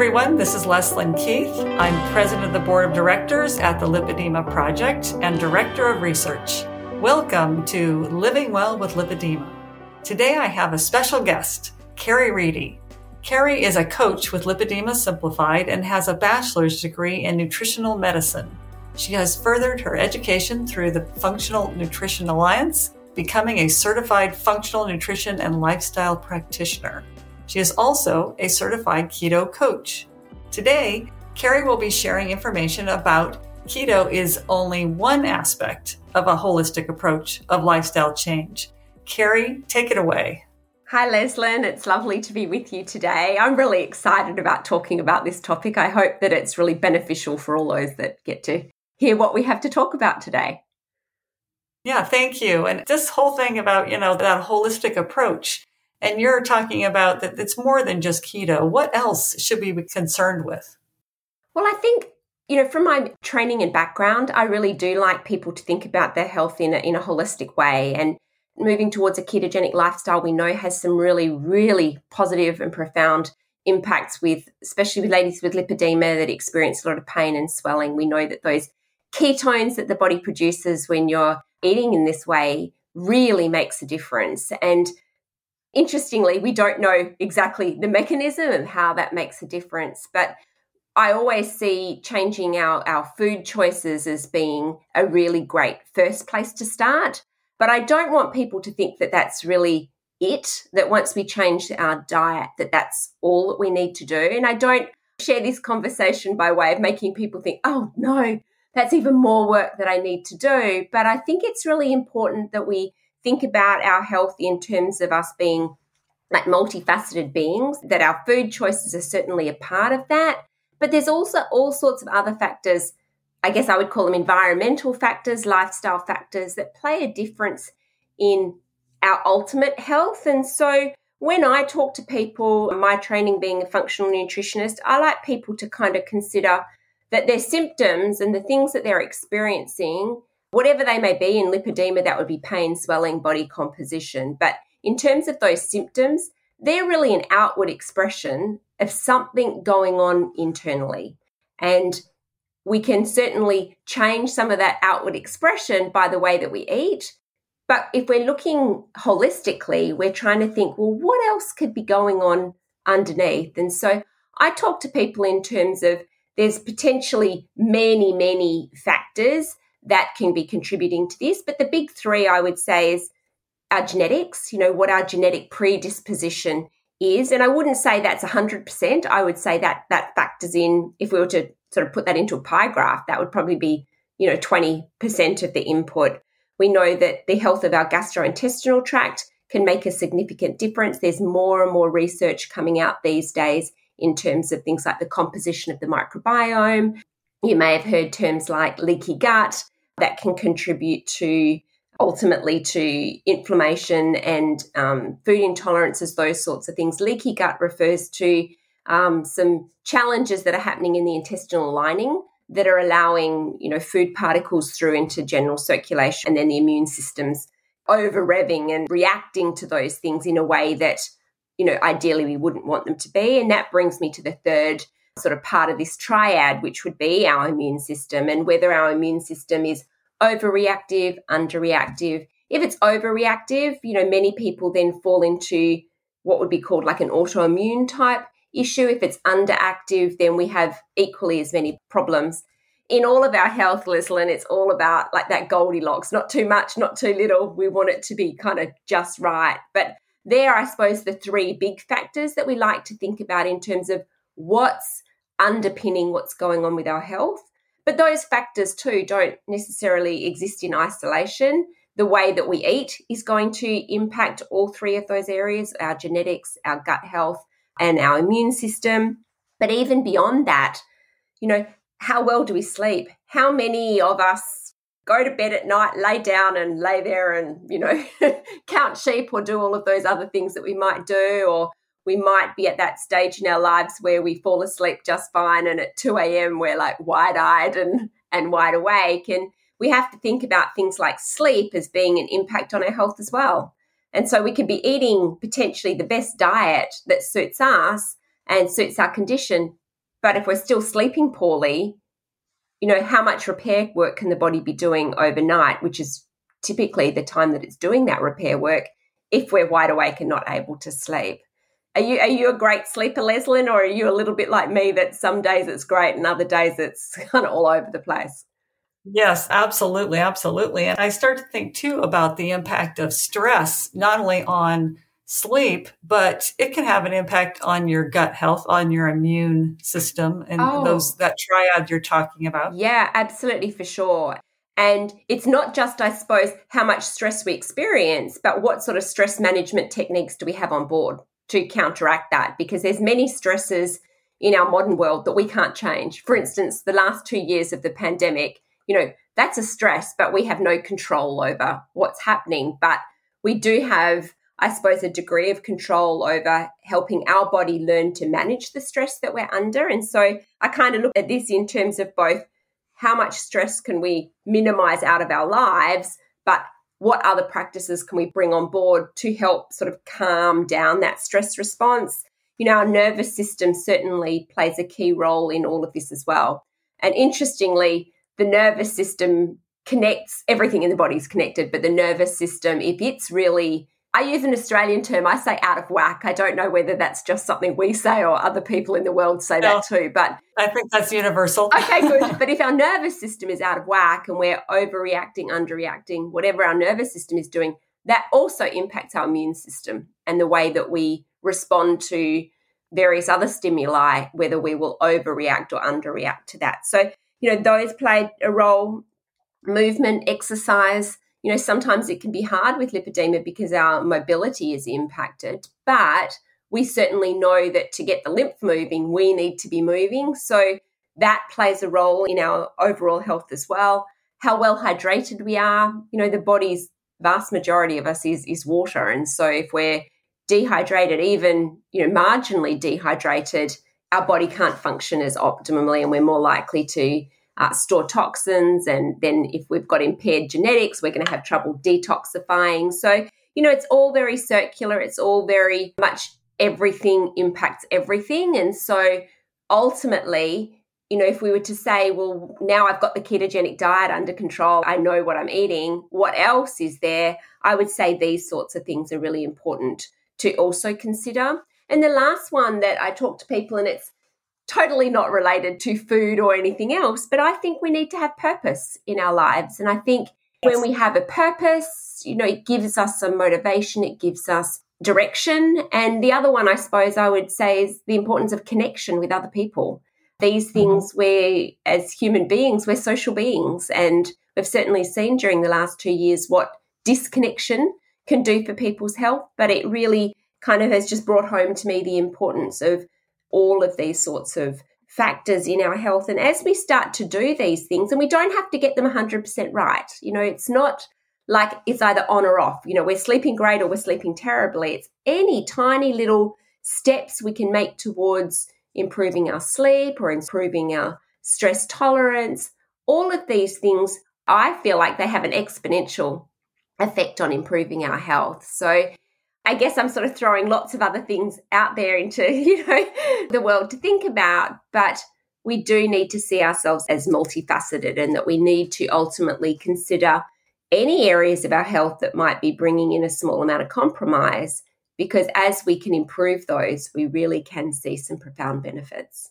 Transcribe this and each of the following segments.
everyone. This is Leslyn Keith. I'm president of the board of directors at the Lipedema Project and director of research. Welcome to Living Well with Lipedema. Today I have a special guest, Carrie Reedy. Carrie is a coach with Lipedema Simplified and has a bachelor's degree in nutritional medicine. She has furthered her education through the Functional Nutrition Alliance, becoming a certified functional nutrition and lifestyle practitioner. She is also a certified keto coach. Today, Carrie will be sharing information about keto is only one aspect of a holistic approach of lifestyle change. Carrie, take it away. Hi, Leslyn. It's lovely to be with you today. I'm really excited about talking about this topic. I hope that it's really beneficial for all those that get to hear what we have to talk about today. Yeah, thank you. And this whole thing about, you know, that holistic approach, and you're talking about that it's more than just keto. What else should we be concerned with? Well, I think, you know, from my training and background, I really do like people to think about their health in a, in a holistic way. And moving towards a ketogenic lifestyle, we know has some really, really positive and profound impacts with, especially with ladies with lipedema that experience a lot of pain and swelling. We know that those ketones that the body produces when you're eating in this way really makes a difference. And Interestingly, we don't know exactly the mechanism of how that makes a difference, but I always see changing our, our food choices as being a really great first place to start. But I don't want people to think that that's really it, that once we change our diet, that that's all that we need to do. And I don't share this conversation by way of making people think, oh, no, that's even more work that I need to do. But I think it's really important that we think about our health in terms of us being like multifaceted beings, that our food choices are certainly a part of that. But there's also all sorts of other factors. I guess I would call them environmental factors, lifestyle factors that play a difference in our ultimate health. And so when I talk to people, my training being a functional nutritionist, I like people to kind of consider that their symptoms and the things that they're experiencing whatever they may be in lipedema, that would be pain, swelling, body composition. But in terms of those symptoms, they're really an outward expression of something going on internally. And we can certainly change some of that outward expression by the way that we eat. But if we're looking holistically, we're trying to think, well, what else could be going on underneath? And so I talk to people in terms of there's potentially many, many factors that can be contributing to this. But the big three, I would say, is our genetics, you know, what our genetic predisposition is. And I wouldn't say that's 100%. I would say that that factors in, if we were to sort of put that into a pie graph, that would probably be, you know, 20% of the input. We know that the health of our gastrointestinal tract can make a significant difference. There's more and more research coming out these days in terms of things like the composition of the microbiome. You may have heard terms like leaky gut, that can contribute to ultimately to inflammation and um, food intolerances, those sorts of things. Leaky gut refers to um, some challenges that are happening in the intestinal lining that are allowing you know food particles through into general circulation and then the immune system's over revving and reacting to those things in a way that you know ideally we wouldn't want them to be and that brings me to the third sort of part of this triad which would be our immune system and whether our immune system is overreactive, underreactive. If it's overreactive, you know, many people then fall into what would be called like an autoimmune type issue. If it's underactive, then we have equally as many problems. In all of our health, Leslyn, it's all about like that Goldilocks, not too much, not too little. We want it to be kind of just right. But there, I suppose, the three big factors that we like to think about in terms of what's underpinning what's going on with our health. But those factors too don't necessarily exist in isolation. The way that we eat is going to impact all three of those areas our genetics, our gut health, and our immune system. But even beyond that, you know, how well do we sleep? How many of us go to bed at night, lay down and lay there and, you know, count sheep or do all of those other things that we might do or we might be at that stage in our lives where we fall asleep just fine and at 2 a.m. we're like wide eyed and, and wide awake. And we have to think about things like sleep as being an impact on our health as well. And so we could be eating potentially the best diet that suits us and suits our condition, But if we're still sleeping poorly, you know, how much repair work can the body be doing overnight, which is typically the time that it's doing that repair work if we're wide awake and not able to sleep. Are you are you a great sleeper, Leslyn, or are you a little bit like me that some days it's great and other days it's kind of all over the place? Yes, absolutely, absolutely. And I start to think too about the impact of stress, not only on sleep, but it can have an impact on your gut health, on your immune system, and oh. those that triad you're talking about. Yeah, absolutely, for sure. And it's not just, I suppose, how much stress we experience, but what sort of stress management techniques do we have on board to counteract that? Because there's many stresses in our modern world that we can't change. For instance, the last two years of the pandemic, you know, that's a stress, but we have no control over what's happening. But we do have I suppose, a degree of control over helping our body learn to manage the stress that we're under. And so I kind of look at this in terms of both how much stress can we minimize out of our lives, but what other practices can we bring on board to help sort of calm down that stress response? You know, our nervous system certainly plays a key role in all of this as well. And interestingly, the nervous system connects everything in the body is connected, but the nervous system, if it's really I use an Australian term. I say out of whack. I don't know whether that's just something we say or other people in the world say that too. But I think that's universal. okay, good. But if our nervous system is out of whack and we're overreacting, underreacting, whatever our nervous system is doing, that also impacts our immune system and the way that we respond to various other stimuli, whether we will overreact or underreact to that. So, you know, those play a role. Movement, exercise, you know, sometimes it can be hard with lipedema because our mobility is impacted, but we certainly know that to get the lymph moving, we need to be moving. So that plays a role in our overall health as well. How well hydrated we are. You know, the body's vast majority of us is, is water. And so if we're dehydrated, even, you know, marginally dehydrated, our body can't function as optimally and we're more likely to uh, store toxins. And then if we've got impaired genetics, we're going to have trouble detoxifying. So, you know, it's all very circular. It's all very much everything impacts everything. And so ultimately, you know, if we were to say, well, now I've got the ketogenic diet under control, I know what I'm eating, what else is there? I would say these sorts of things are really important to also consider. And the last one that I talk to people, and it's totally not related to food or anything else, but I think we need to have purpose in our lives. And I think yes. when we have a purpose, you know, it gives us some motivation, it gives us direction. And the other one, I suppose, I would say is the importance of connection with other people. These mm-hmm. things mm-hmm. where, as human beings, we're social beings. And we've certainly seen during the last two years what disconnection can do for people's health. But it really kind of has just brought home to me the importance of all of these sorts of factors in our health. And as we start to do these things, and we don't have to get them 100% right, you know, it's not like it's either on or off. You know, we're sleeping great or we're sleeping terribly. It's any tiny little steps we can make towards improving our sleep or improving our stress tolerance. All of these things, I feel like they have an exponential effect on improving our health. So I guess I'm sort of throwing lots of other things out there into, you know, the world to think about, but we do need to see ourselves as multifaceted and that we need to ultimately consider any areas of our health that might be bringing in a small amount of compromise because as we can improve those, we really can see some profound benefits.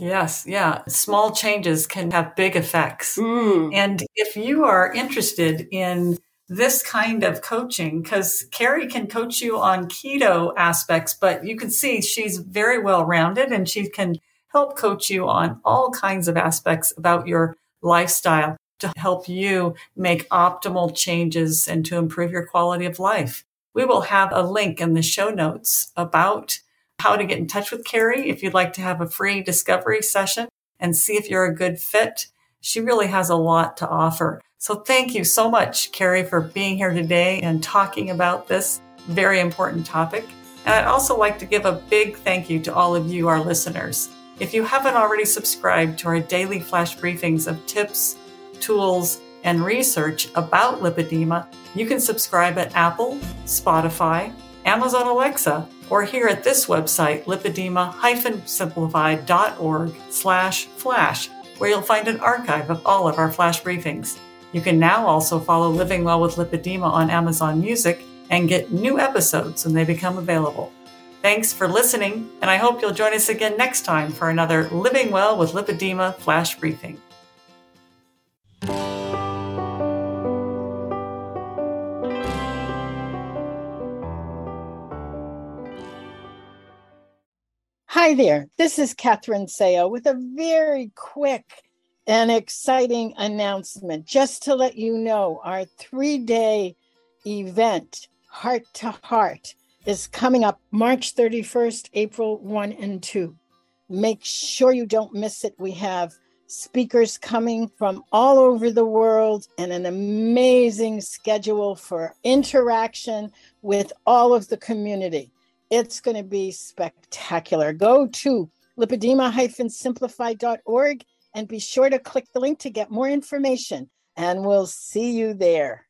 Yes, yeah. Small changes can have big effects. Mm. And if you are interested in this kind of coaching because Carrie can coach you on keto aspects, but you can see she's very well rounded and she can help coach you on all kinds of aspects about your lifestyle to help you make optimal changes and to improve your quality of life. We will have a link in the show notes about how to get in touch with Carrie if you'd like to have a free discovery session and see if you're a good fit. She really has a lot to offer. So thank you so much, Carrie, for being here today and talking about this very important topic. And I'd also like to give a big thank you to all of you, our listeners. If you haven't already subscribed to our daily flash briefings of tips, tools, and research about lipedema, you can subscribe at Apple, Spotify, Amazon Alexa, or here at this website, lipedema-simplified.org slash flash, where you'll find an archive of all of our flash briefings. You can now also follow Living Well with Lipedema on Amazon Music and get new episodes when they become available. Thanks for listening, and I hope you'll join us again next time for another Living Well with Lipedema flash briefing. Hi there, this is Catherine Seo with a very quick and exciting announcement just to let you know our three day event, Heart to Heart, is coming up March 31st, April 1 and 2. Make sure you don't miss it. We have speakers coming from all over the world and an amazing schedule for interaction with all of the community. It's going to be spectacular. Go to lipedema-simplified.org and be sure to click the link to get more information. And we'll see you there.